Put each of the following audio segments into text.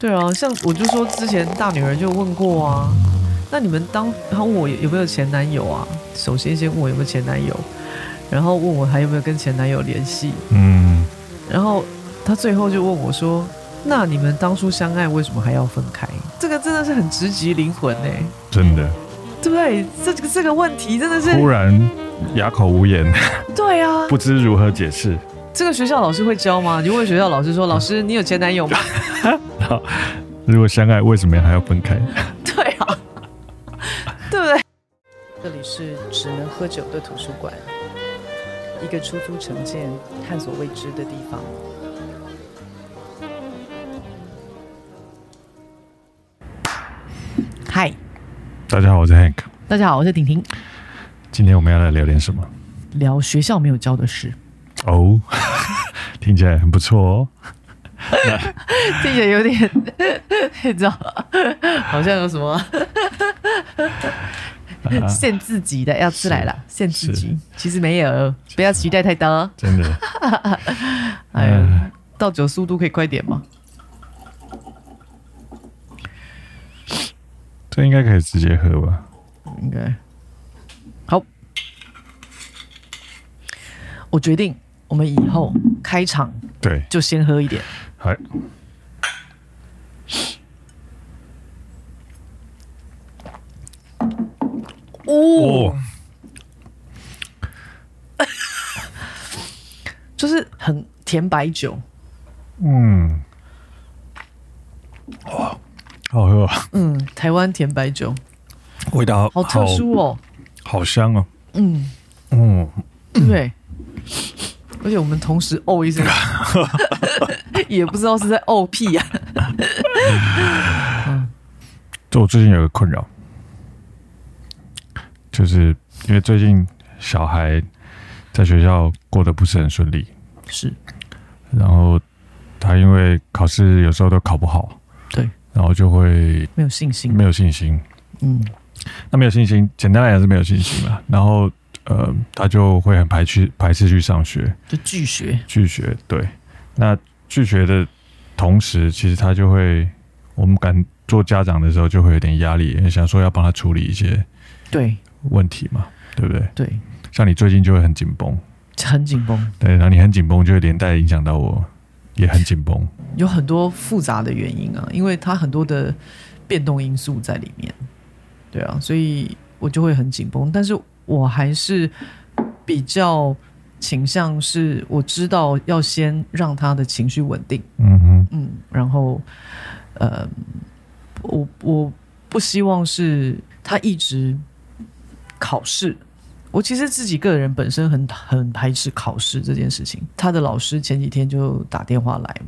对啊，像我就说之前大女儿就问过啊，那你们当她问我有没有前男友啊？首先先问我有没有前男友，然后问我还有没有跟前男友联系，嗯，然后她最后就问我说：“那你们当初相爱为什么还要分开？”这个真的是很直击灵魂哎，真的，对不对？这个这个问题真的是突然哑口无言，对啊，不知如何解释。这个学校老师会教吗？你问学校老师说：“老师，你有前男友吗？”好，如果相爱，为什么还要分开？对啊，对不对？这里是只能喝酒的图书馆，一个出租成见、探索未知的地方。嗨，大家好，我是 Hank。大家好，我是婷婷。今天我们要来聊点什么？聊学校没有教的事。哦，听起来很不错哦。听起来有点，你知道，好像有什么限自己的要出来了，限自己。其实没有，不要期待太多。真的。哎呀，倒酒速度可以快点吗？这应该可以直接喝吧？应该。好，我决定。我们以后开场对，就先喝一点。好，哦，就是很甜白酒。嗯，哇，好喝啊！嗯，台湾甜白酒，味道好特殊哦，好香哦。嗯。嗯，对。而且我们同时哦一声，也不知道是在怄屁呀、啊。就我最近有个困扰，就是因为最近小孩在学校过得不是很顺利，是。然后他因为考试有时候都考不好，对，然后就会没有信心，没有信心。嗯，那没有信心，简单来讲是没有信心嘛。然后。呃，他就会很排斥排斥去上学，就拒学拒学。对，那拒绝的同时，其实他就会，我们敢做家长的时候，就会有点压力，想说要帮他处理一些对问题嘛，对不对？对，像你最近就会很紧绷，很紧绷。对，然后你很紧绷，就会连带影响到我，也很紧绷。有很多复杂的原因啊，因为他很多的变动因素在里面。对啊，所以我就会很紧绷，但是。我还是比较倾向是，我知道要先让他的情绪稳定，嗯哼，嗯，然后，呃，我我不希望是他一直考试。我其实自己个人本身很很排斥考试这件事情。他的老师前几天就打电话来，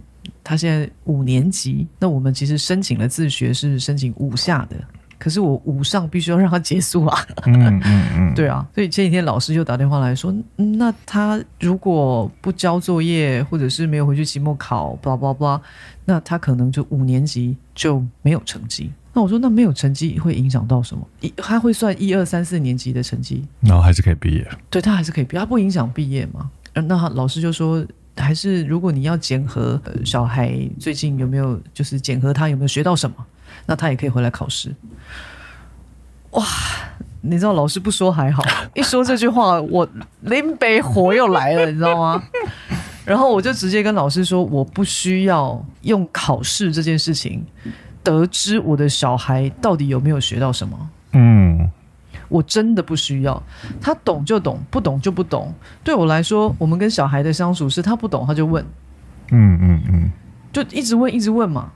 他现在五年级，那我们其实申请了自学是申请五下的。可是我五上必须要让他结束啊！嗯嗯嗯，对啊，所以前几天老师就打电话来说，那他如果不交作业，或者是没有回去期末考，巴拉巴拉，那他可能就五年级就没有成绩。那我说，那没有成绩会影响到什么？一他会算一二三四年级的成绩，然后还是可以毕业。对，他还是可以毕业，他不影响毕业嘛？那老师就说，还是如果你要检核小孩最近有没有，就是检核他有没有学到什么。那他也可以回来考试。哇，你知道老师不说还好，一说这句话，我林北火又来了，你知道吗？然后我就直接跟老师说，我不需要用考试这件事情得知我的小孩到底有没有学到什么。嗯，我真的不需要，他懂就懂，不懂就不懂。对我来说，我们跟小孩的相处是他不懂他就问，嗯嗯嗯，就一直问一直问嘛。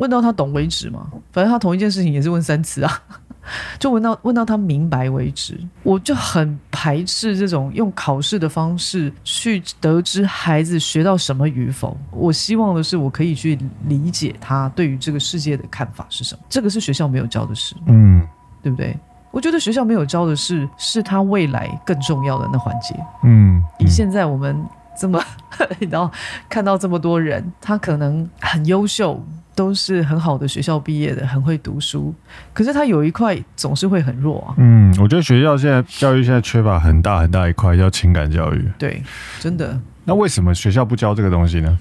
问到他懂为止嘛，反正他同一件事情也是问三次啊，就问到问到他明白为止。我就很排斥这种用考试的方式去得知孩子学到什么与否。我希望的是，我可以去理解他对于这个世界的看法是什么。这个是学校没有教的事，嗯，对不对？我觉得学校没有教的事，是他未来更重要的那环节。嗯，以现在我们这么，然后，看到这么多人，他可能很优秀。都是很好的学校毕业的，很会读书，可是他有一块总是会很弱啊。嗯，我觉得学校现在教育现在缺乏很大很大一块，叫情感教育。对，真的。那为什么学校不教这个东西呢？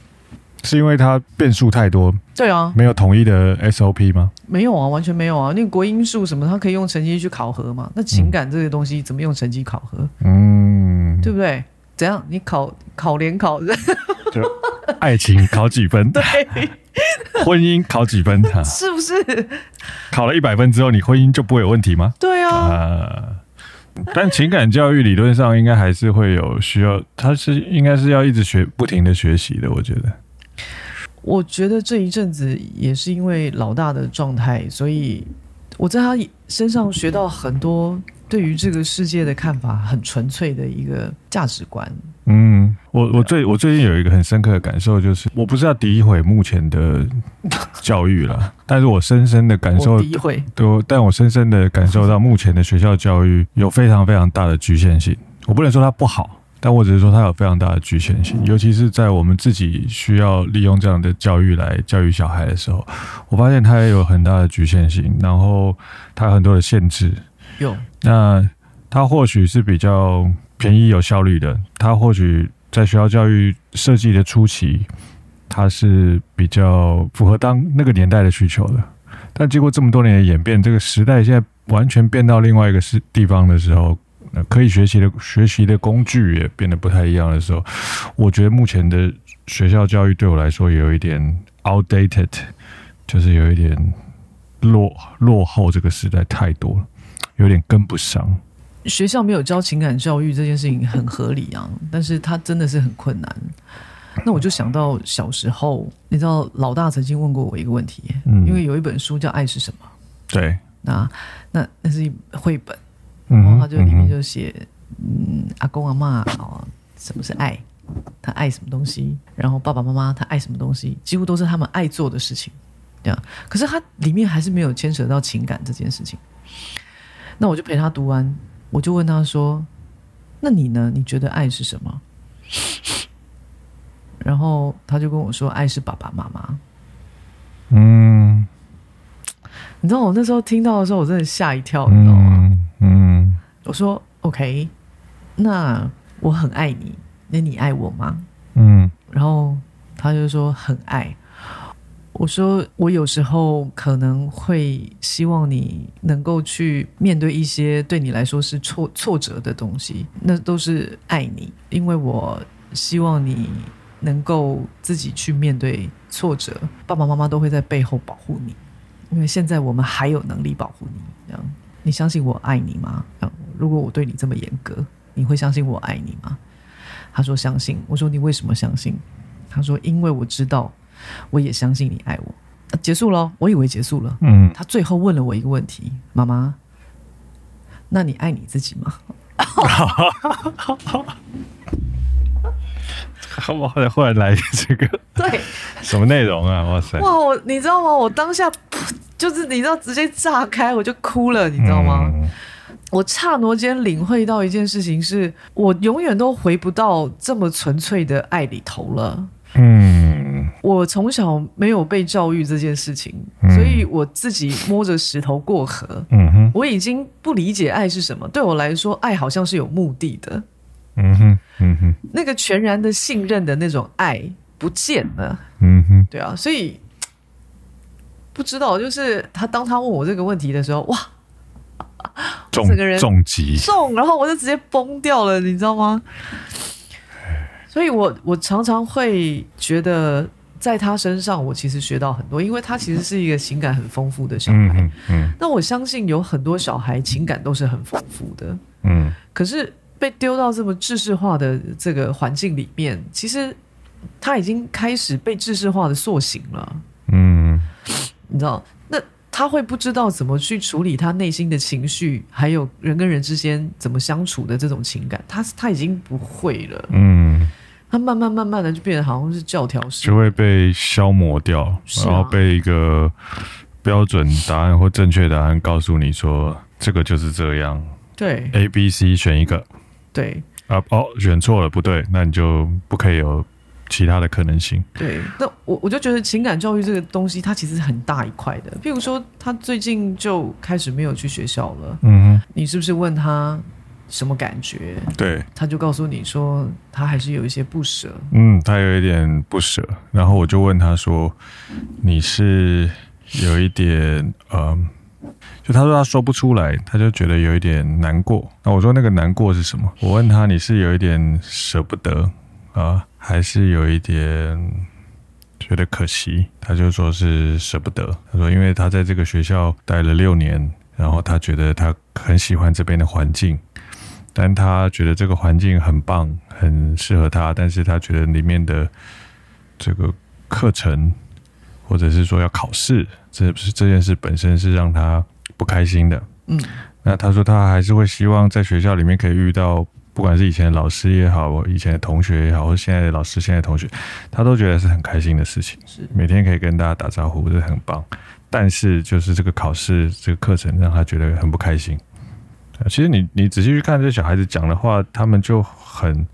是因为它变数太多？对啊，没有统一的 SOP 吗？没有啊，完全没有啊。那个国英数什么，它可以用成绩去考核嘛？那情感这些东西怎么用成绩考核？嗯，对不对？怎样？你考考联考，就 爱情考几分？对，婚姻考几分？是不是？考了一百分之后，你婚姻就不会有问题吗？对啊。呃但情感教育理论上应该还是会有需要，他是应该是要一直学，不停的学习的。我觉得，我觉得这一阵子也是因为老大的状态，所以我在他身上学到很多对于这个世界的看法，很纯粹的一个价值观。嗯，我我最我最近有一个很深刻的感受，就是我不是要诋毁目前的教育了，但是我深深的感受，诋毁，对，但我深深的感受到目前的学校教育有非常非常大的局限性。我不能说它不好，但我只是说它有非常大的局限性，尤其是在我们自己需要利用这样的教育来教育小孩的时候，我发现它也有很大的局限性，然后它有很多的限制。有，那它或许是比较。便宜有效率的，它或许在学校教育设计的初期，它是比较符合当那个年代的需求的。但经过这么多年的演变，这个时代现在完全变到另外一个是地方的时候，可以学习的学习的工具也变得不太一样的时候，我觉得目前的学校教育对我来说有一点 outdated，就是有一点落落后，这个时代太多了，有点跟不上。学校没有教情感教育这件事情很合理啊，但是他真的是很困难。那我就想到小时候，你知道老大曾经问过我一个问题，嗯，因为有一本书叫《爱是什么》，对，那那那是一绘本，然后他就里面就写，嗯，阿公阿嬷哦，什么是爱？他爱什么东西？然后爸爸妈妈他爱什么东西？几乎都是他们爱做的事情，这样。可是他里面还是没有牵扯到情感这件事情。那我就陪他读完。我就问他说：“那你呢？你觉得爱是什么？” 然后他就跟我说：“爱是爸爸妈妈。”嗯，你知道我那时候听到的时候，我真的吓一跳，你知道吗？嗯，嗯，我说：“OK，那我很爱你，那你爱我吗？”嗯，然后他就说：“很爱。”我说，我有时候可能会希望你能够去面对一些对你来说是挫挫折的东西，那都是爱你，因为我希望你能够自己去面对挫折，爸爸妈妈都会在背后保护你，因为现在我们还有能力保护你。这样，你相信我爱你吗？如果我对你这么严格，你会相信我爱你吗？他说相信。我说你为什么相信？他说因为我知道。我也相信你爱我。啊，结束了，我以为结束了。嗯，他最后问了我一个问题：妈妈，那你爱你自己吗？好不好？后来来这个，对，什么内容啊？哇塞！哇，我你知道吗？我当下 就是你知道，直接炸开，我就哭了，你知道吗？嗯，我刹那间领会到一件事情是，是我永远都回不到这么纯粹的爱里头了。嗯，我从小没有被教育这件事情，嗯、所以我自己摸着石头过河。嗯哼，我已经不理解爱是什么。对我来说，爱好像是有目的的。嗯哼，嗯哼，那个全然的信任的那种爱不见了。嗯哼，对啊，所以不知道，就是他当他问我这个问题的时候，哇，重这个人重击重，然后我就直接崩掉了，你知道吗？所以我我常常会觉得，在他身上，我其实学到很多，因为他其实是一个情感很丰富的小孩。嗯，嗯，那我相信有很多小孩情感都是很丰富的。嗯。可是被丢到这么制式化的这个环境里面，其实他已经开始被制式化的塑形了。嗯。你知道？那他会不知道怎么去处理他内心的情绪，还有人跟人之间怎么相处的这种情感，他他已经不会了。嗯，他慢慢慢慢的就变得好像是教条式，就会被消磨掉，啊、然后被一个标准答案或正确答案告诉你说这个就是这样。对，A、B、C 选一个。对啊，哦，选错了不对，那你就不可以有。其他的可能性，对，那我我就觉得情感教育这个东西，它其实很大一块的。譬如说，他最近就开始没有去学校了。嗯哼，你是不是问他什么感觉？对，他就告诉你说，他还是有一些不舍。嗯，他有一点不舍。然后我就问他说：“你是有一点呃，就他说他说不出来，他就觉得有一点难过。那我说那个难过是什么？我问他你是有一点舍不得啊、呃，还是有一点觉得可惜？他就说是舍不得。他说因为他在这个学校待了六年，然后他觉得他很喜欢这边的环境。”但他觉得这个环境很棒，很适合他，但是他觉得里面的这个课程，或者是说要考试，这是这件事本身是让他不开心的。嗯，那他说他还是会希望在学校里面可以遇到，不管是以前的老师也好，以前的同学也好，或者现在的老师、现在的同学，他都觉得是很开心的事情。是每天可以跟大家打招呼，这很棒。但是就是这个考试、这个课程让他觉得很不开心。其实你你仔细去看这小孩子讲的话，他们就很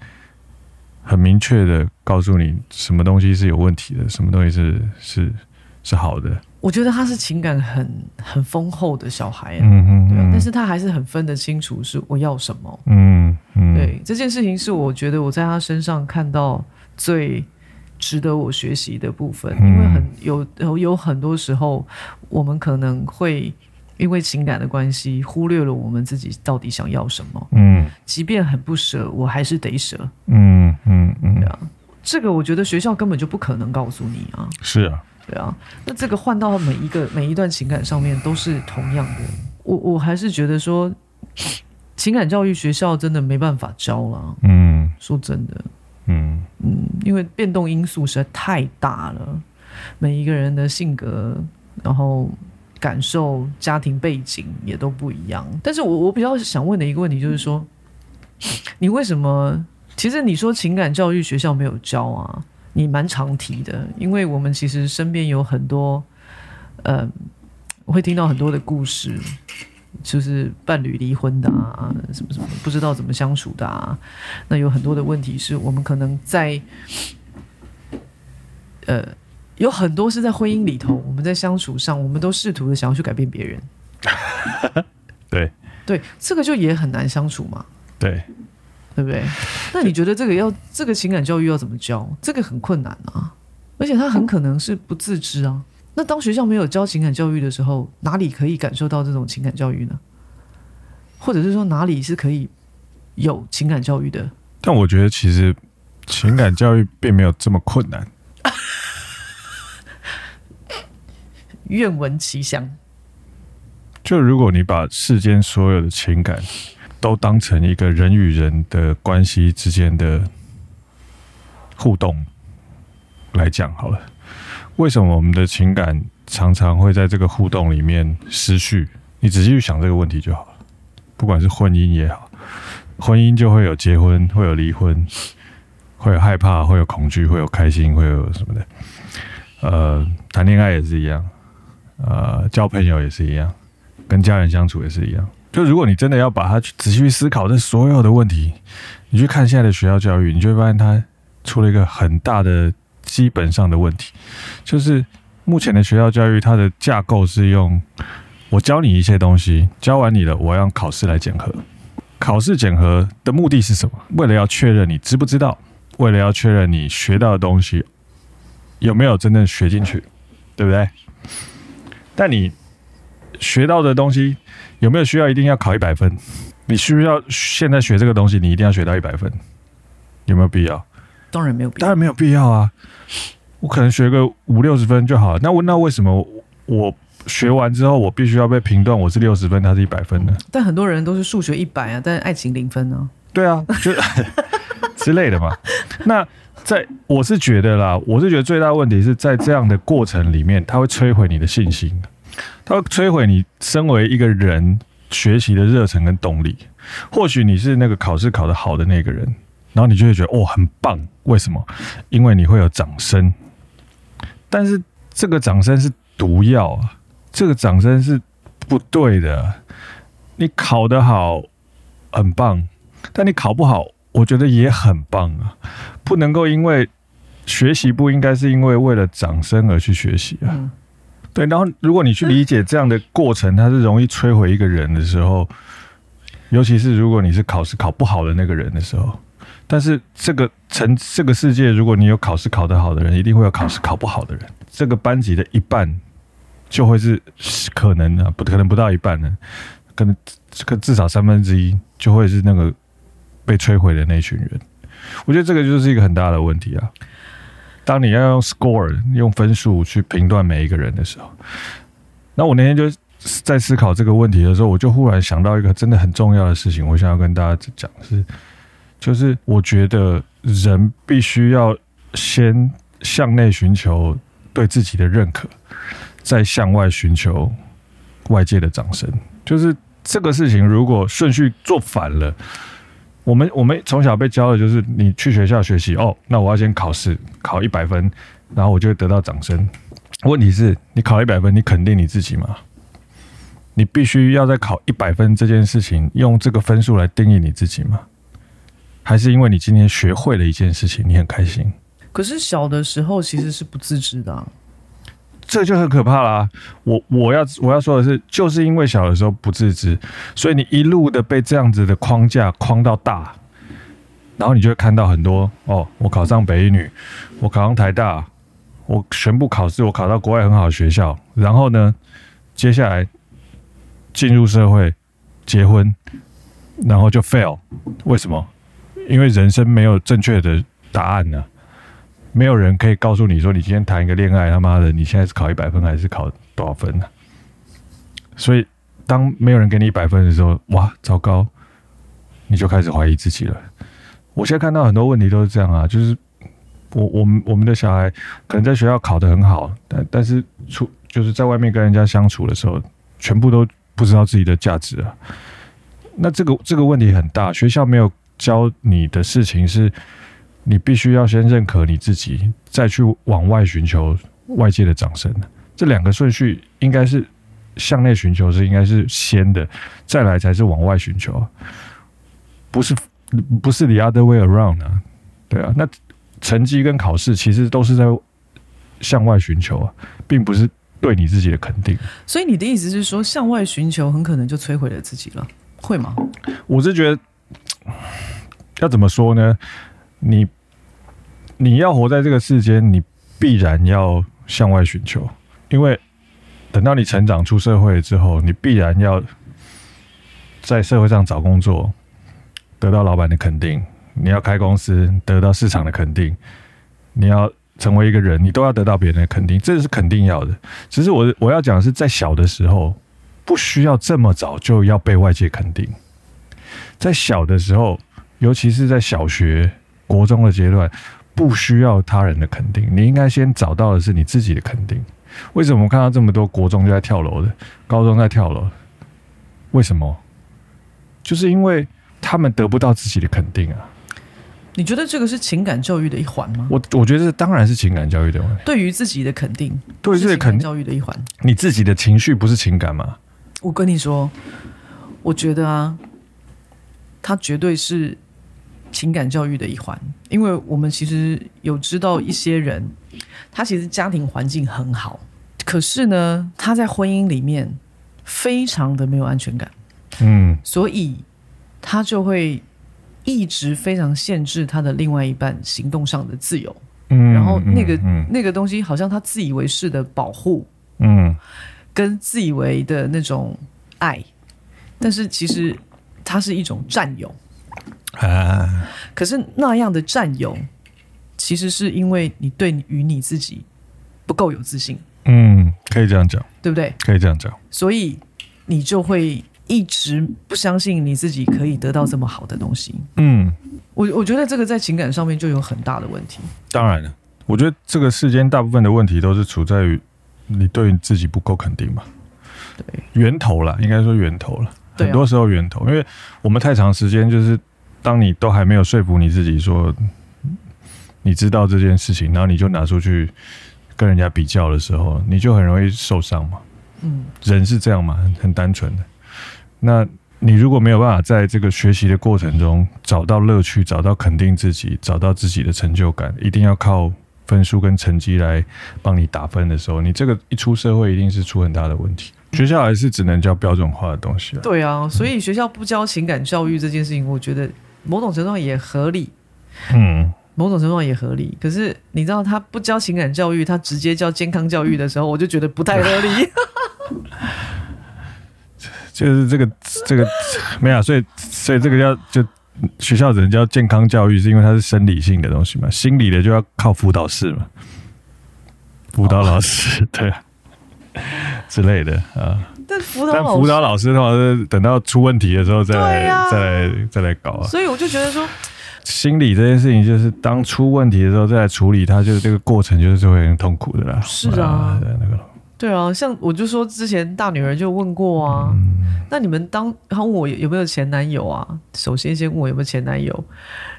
很明确的告诉你什么东西是有问题的，什么东西是是是好的。我觉得他是情感很很丰厚的小孩啊，嗯嗯，对，但是他还是很分得清楚是我要什么，嗯嗯，对，这件事情是我觉得我在他身上看到最值得我学习的部分，因为很有有有很多时候我们可能会。因为情感的关系，忽略了我们自己到底想要什么。嗯，即便很不舍，我还是得舍。嗯嗯嗯，对啊，这个我觉得学校根本就不可能告诉你啊。是啊，对啊，那这个换到每一个每一段情感上面都是同样的。我我还是觉得说，情感教育学校真的没办法教了。嗯，说真的，嗯嗯，因为变动因素实在太大了，每一个人的性格，然后。感受、家庭背景也都不一样，但是我我比较想问的一个问题就是说，你为什么？其实你说情感教育学校没有教啊，你蛮常提的，因为我们其实身边有很多，呃，会听到很多的故事，就是伴侣离婚的啊，什么什么不知道怎么相处的啊，那有很多的问题是我们可能在，呃。有很多是在婚姻里头，我们在相处上，我们都试图的想要去改变别人。对对，这个就也很难相处嘛。对，对不对？那你觉得这个要这个情感教育要怎么教？这个很困难啊，而且他很可能是不自知啊。那当学校没有教情感教育的时候，哪里可以感受到这种情感教育呢？或者是说哪里是可以有情感教育的？但我觉得其实情感教育并没有这么困难。愿闻其详。就如果你把世间所有的情感都当成一个人与人的关系之间的互动来讲好了，为什么我们的情感常常会在这个互动里面失序？你仔细去想这个问题就好了。不管是婚姻也好，婚姻就会有结婚，会有离婚，会有害怕，会有恐惧，会有开心，会有什么的。呃，谈恋爱也是一样。呃，交朋友也是一样，跟家人相处也是一样。就如果你真的要把它仔细去思考这所有的问题，你去看现在的学校教育，你就会发现它出了一个很大的基本上的问题，就是目前的学校教育它的架构是用我教你一些东西，教完你了，我要考试来检核。考试检核的目的是什么？为了要确认你知不知道，为了要确认你学到的东西有没有真正学进去，对不对？但你学到的东西有没有需要一定要考一百分？你需不需要现在学这个东西，你一定要学到一百分？有没有必要？当然没有必要，当然没有必要啊！我可能学个五六十分就好了。那那为什么我学完之后，我必须要被评断我是六十分，他是一百分呢？但很多人都是数学一百啊，但是爱情零分呢？对啊，就 之类的嘛。那。在我是觉得啦，我是觉得最大问题是在这样的过程里面，它会摧毁你的信心，它会摧毁你身为一个人学习的热忱跟动力。或许你是那个考试考得好的那个人，然后你就会觉得哦很棒，为什么？因为你会有掌声。但是这个掌声是毒药啊，这个掌声是不对的。你考得好很棒，但你考不好。我觉得也很棒啊，不能够因为学习不应该是因为为了掌声而去学习啊。嗯、对，然后如果你去理解这样的过程，它是容易摧毁一个人的时候，尤其是如果你是考试考不好的那个人的时候。但是这个成这个世界，如果你有考试考得好的人，一定会有考试考不好的人。这个班级的一半就会是可能的，不可能不到一半呢，可能这个至少三分之一就会是那个被摧毁的那群人。我觉得这个就是一个很大的问题啊。当你要用 score 用分数去评断每一个人的时候，那我那天就在思考这个问题的时候，我就忽然想到一个真的很重要的事情，我想要跟大家讲是。就是我觉得人必须要先向内寻求对自己的认可，再向外寻求外界的掌声。就是这个事情，如果顺序做反了，我们我们从小被教的就是你去学校学习哦，那我要先考试考一百分，然后我就会得到掌声。问题是，你考一百分，你肯定你自己吗？你必须要在考一百分这件事情用这个分数来定义你自己吗？还是因为你今天学会了一件事情，你很开心。可是小的时候其实是不自知的，这就很可怕啦。我我要我要说的是，就是因为小的时候不自知，所以你一路的被这样子的框架框到大，然后你就会看到很多哦，我考上北一女，我考上台大，我全部考试我考到国外很好的学校，然后呢，接下来进入社会结婚，然后就 fail，为什么？因为人生没有正确的答案呢、没有人可以告诉你说，你今天谈一个恋爱，他妈的，你现在是考一百分还是考多少分呢、所以，当没有人给你一百分的时候，哇，糟糕，你就开始怀疑自己了。我现在看到很多问题都是这样啊，就是我我们我们的小孩可能在学校考得很好，但但是出就是在外面跟人家相处的时候，全部都不知道自己的价值啊。那这个这个问题很大，学校没有。教你的事情是，你必须要先认可你自己，再去往外寻求外界的掌声。这两个顺序应该是向内寻求是应该是先的，再来才是往外寻求，不是不是 the other way around 啊？对啊，那成绩跟考试其实都是在向外寻求啊，并不是对你自己的肯定。所以你的意思是说，向外寻求很可能就摧毁了自己了，会吗？我是觉得。要怎么说呢？你你要活在这个世间，你必然要向外寻求，因为等到你成长出社会之后，你必然要在社会上找工作，得到老板的肯定；你要开公司，得到市场的肯定；你要成为一个人，你都要得到别人的肯定，这是肯定要的。只是我我要讲的是，在小的时候，不需要这么早就要被外界肯定。在小的时候，尤其是在小学、国中的阶段，不需要他人的肯定，你应该先找到的是你自己的肯定。为什么我看到这么多国中就在跳楼的，高中在跳楼？为什么？就是因为他们得不到自己的肯定啊。你觉得这个是情感教育的一环吗？我我觉得这当然是情感教育的。对于自己的肯定，对于自己肯定教育的一环。你自己的情绪不是情感吗？我跟你说，我觉得啊。他绝对是情感教育的一环，因为我们其实有知道一些人，他其实家庭环境很好，可是呢，他在婚姻里面非常的没有安全感，嗯，所以他就会一直非常限制他的另外一半行动上的自由，嗯，然后那个那个东西好像他自以为是的保护，嗯，跟自以为的那种爱，但是其实。它是一种占有啊，可是那样的占有，其实是因为你对于你自己不够有自信。嗯，可以这样讲，对不对？可以这样讲，所以你就会一直不相信你自己可以得到这么好的东西。嗯，我我觉得这个在情感上面就有很大的问题。当然了，我觉得这个世间大部分的问题都是处在于你对你自己不够肯定嘛。对，源头了，应该说源头了。很多时候源头，因为我们太长时间，就是当你都还没有说服你自己说你知道这件事情，然后你就拿出去跟人家比较的时候，你就很容易受伤嘛。嗯，人是这样嘛，很很单纯的。那你如果没有办法在这个学习的过程中找到乐趣，找到肯定自己，找到自己的成就感，一定要靠分数跟成绩来帮你打分的时候，你这个一出社会，一定是出很大的问题。学校还是只能教标准化的东西啊。对啊，所以学校不教情感教育这件事情，我觉得某种程度上也合理。嗯，某种程度上也合理。可是你知道，他不教情感教育，他直接教健康教育的时候，我就觉得不太合理。就是这个这个没有，所以所以这个叫就学校只能叫健康教育，是因为它是生理性的东西嘛，心理的就要靠辅导室嘛，辅导老师、哦、对之类的啊。但辅导但辅导老师的话是等到出问题的时候再来、啊、再来再来搞啊。所以我就觉得说，心理这件事情就是当出问题的时候再来处理它，就是这个过程就是会很痛苦的啦。是啊，对那个。对啊，像我就说之前大女儿就问过啊，嗯、那你们当她问我有没有前男友啊？首先先问我有没有前男友，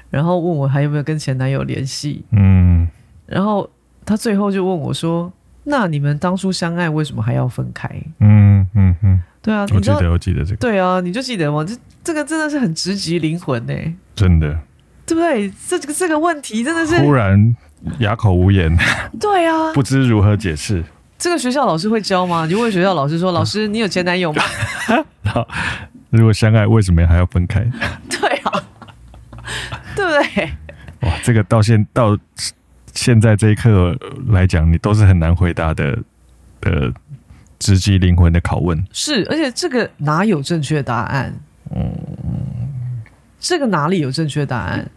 然后问我还有没有跟前男友联系，嗯，然后她最后就问我说：“那你们当初相爱为什么还要分开？”嗯嗯嗯，对啊，我记得我记得这个，对啊，你就记得吗？这这个真的是很直击灵魂呢，真的，对不对？这个这个问题真的是忽然哑口无言，对啊，不知如何解释。这个学校老师会教吗？你就问学校老师说：“老师，你有前男友吗？” 好，如果相爱，为什么还要分开？对啊，对不对？哇，这个到现到现在这一刻来讲，你都是很难回答的的直击灵魂的拷问。是，而且这个哪有正确答案？嗯，这个哪里有正确答案？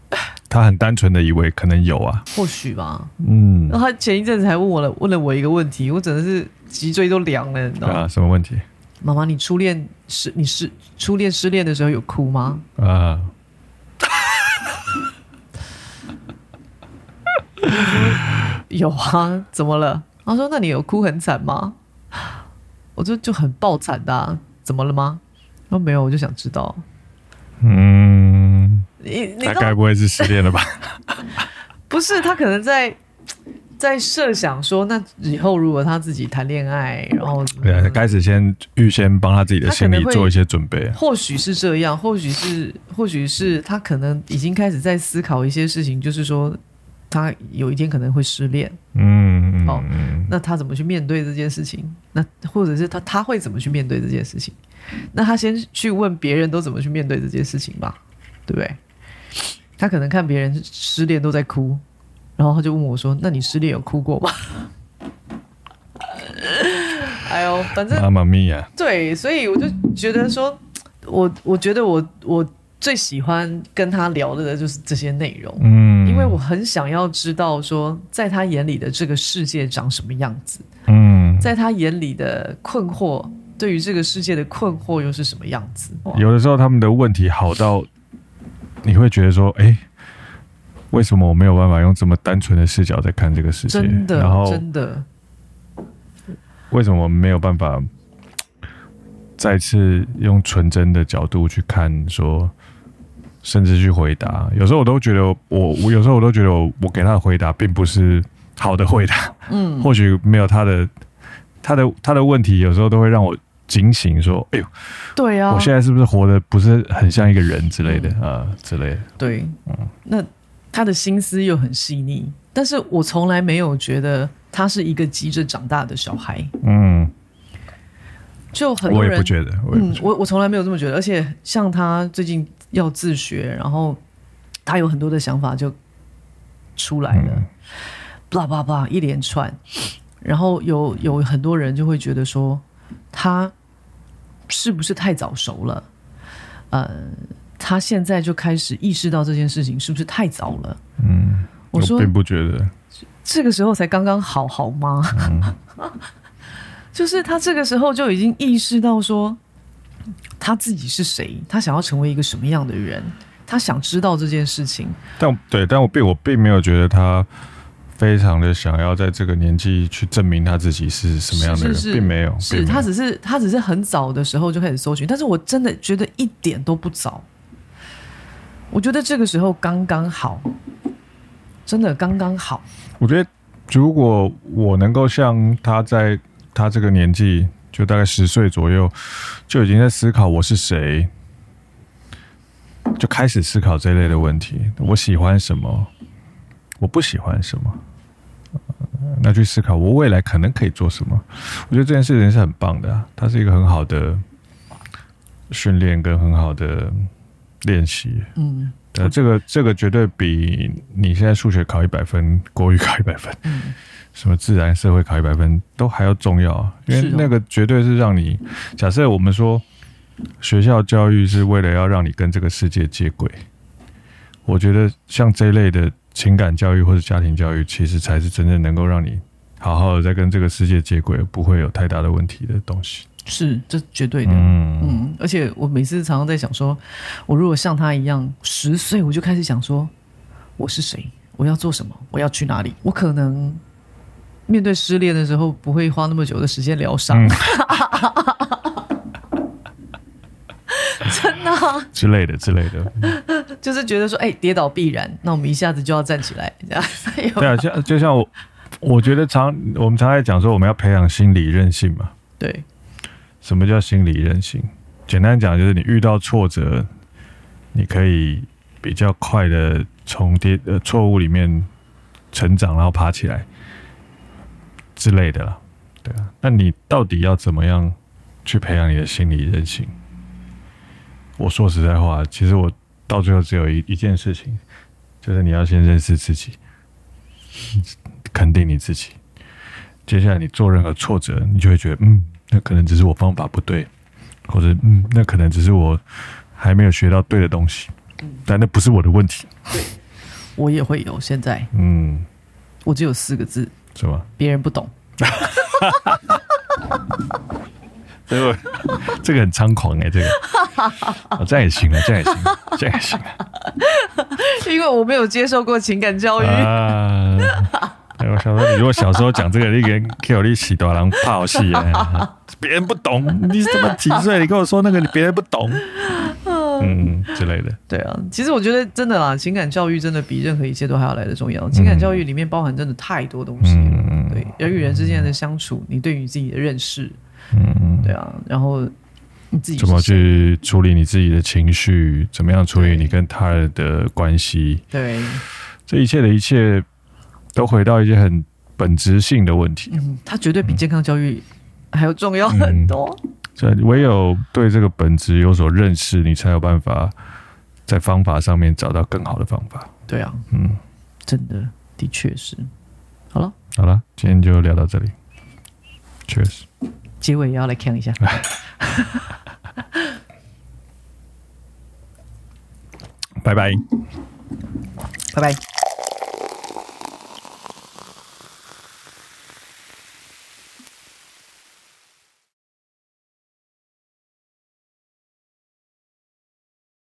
他很单纯的以为可能有啊，或许吧。嗯，然后他前一阵子还问我了，问了我一个问题，我真的是脊椎都凉了，你知道吗？啊，什么问题？妈妈，你初恋失你失初恋失恋的时候有哭吗？啊，有啊，怎么了？他说：“那你有哭很惨吗？”我就就很爆惨的啊，怎么了吗？他说没有，我就想知道。嗯。你你他该不会是失恋了吧？不是，他可能在在设想说，那以后如果他自己谈恋爱，然后对啊，开始先预先帮他自己的心理做一些准备。或许是这样，或许是，或许是他可能已经开始在思考一些事情，就是说他有一天可能会失恋。嗯，哦，那他怎么去面对这件事情？那或者是他他会怎么去面对这件事情？那他先去问别人都怎么去面对这件事情吧，对不对？他可能看别人失恋都在哭，然后他就问我说：“那你失恋有哭过吗？” 哎呦，反正妈妈咪呀，对，所以我就觉得说，我我觉得我我最喜欢跟他聊的就是这些内容，嗯，因为我很想要知道说，在他眼里的这个世界长什么样子，嗯，在他眼里的困惑，对于这个世界的困惑又是什么样子？有的时候他们的问题好到。你会觉得说，哎，为什么我没有办法用这么单纯的视角在看这个世界？真的，然后真的，为什么我没有办法再次用纯真的角度去看？说，甚至去回答。有时候我都觉得我，我有时候我都觉得我，我给他的回答并不是好的回答。嗯，或许没有他的，他的他的问题，有时候都会让我。警醒说：“哎呦，对呀、啊，我现在是不是活得不是很像一个人之类的、嗯、啊？之类的。对，嗯，那他的心思又很细腻，但是我从来没有觉得他是一个急着长大的小孩。嗯，就很多人，我也不觉得，我嗯，我我从来没有这么觉得。而且像他最近要自学，然后他有很多的想法就出来了，巴拉巴拉一连串，然后有有很多人就会觉得说。”他是不是太早熟了？呃，他现在就开始意识到这件事情是不是太早了？嗯，我说并不觉得，这个时候才刚刚好，好吗？嗯、就是他这个时候就已经意识到说他自己是谁，他想要成为一个什么样的人，他想知道这件事情。但对，但我并我并没有觉得他。非常的想要在这个年纪去证明他自己是什么样的人，是是是并没有，是他只是他只是很早的时候就开始搜寻，但是我真的觉得一点都不早，我觉得这个时候刚刚好，真的刚刚好。我觉得如果我能够像他在他这个年纪，就大概十岁左右，就已经在思考我是谁，就开始思考这类的问题，我喜欢什么，我不喜欢什么。那去思考我未来可能可以做什么。我觉得这件事情是很棒的，它是一个很好的训练跟很好的练习。嗯，呃，这个这个绝对比你现在数学考一百分，国语考一百分，嗯，什么自然社会考一百分都还要重要，因为那个绝对是让你假设我们说学校教育是为了要让你跟这个世界接轨，我觉得像这类的。情感教育或者家庭教育，其实才是真正能够让你好好的在跟这个世界接轨，不会有太大的问题的东西。是，这绝对的。嗯嗯。而且我每次常常在想说，我如果像他一样，十岁我就开始想说，我是谁？我要做什么？我要去哪里？我可能面对失恋的时候，不会花那么久的时间疗伤。嗯真的、啊、之类的之类的，就是觉得说，哎、欸，跌倒必然，那我们一下子就要站起来，这样。对啊，像就像我，我觉得常我们常在讲说，我们要培养心理韧性嘛。对。什么叫心理韧性？简单讲，就是你遇到挫折，你可以比较快的从跌呃错误里面成长，然后爬起来之类的啦。对啊，那你到底要怎么样去培养你的心理韧性？我说实在话，其实我到最后只有一一件事情，就是你要先认识自己，肯定你自己。接下来你做任何挫折，你就会觉得，嗯，那可能只是我方法不对，或者嗯，那可能只是我还没有学到对的东西，但那不是我的问题。我也会有现在，嗯，我只有四个字，是吗？别人不懂。这个这个很猖狂哎、欸，这个、哦、这样也行啊，这样也行，这样也行啊。因为我没有接受过情感教育啊。我想说，你如果小时候讲这个，你给给我一起多人怕戏啊。别人不懂，你怎么几岁？你跟我说那个，你别人不懂，嗯之类的。对啊，其实我觉得真的啦，情感教育真的比任何一切都还要来的重要。情感教育里面包含真的太多东西了。嗯、对，人与人之间的相处，你对于自己的认识。嗯，对啊，然后你自己怎么去处理你自己的情绪？怎么样处理你跟他人的关系？对，这一切的一切都回到一些很本质性的问题。嗯，它绝对比健康教育还要重要很多。这、嗯、唯有对这个本质有所认识，你才有办法在方法上面找到更好的方法。对啊，嗯，真的，的确是。好了，好了，今天就聊到这里。Cheers。结尾也要来看一下，拜拜，拜拜。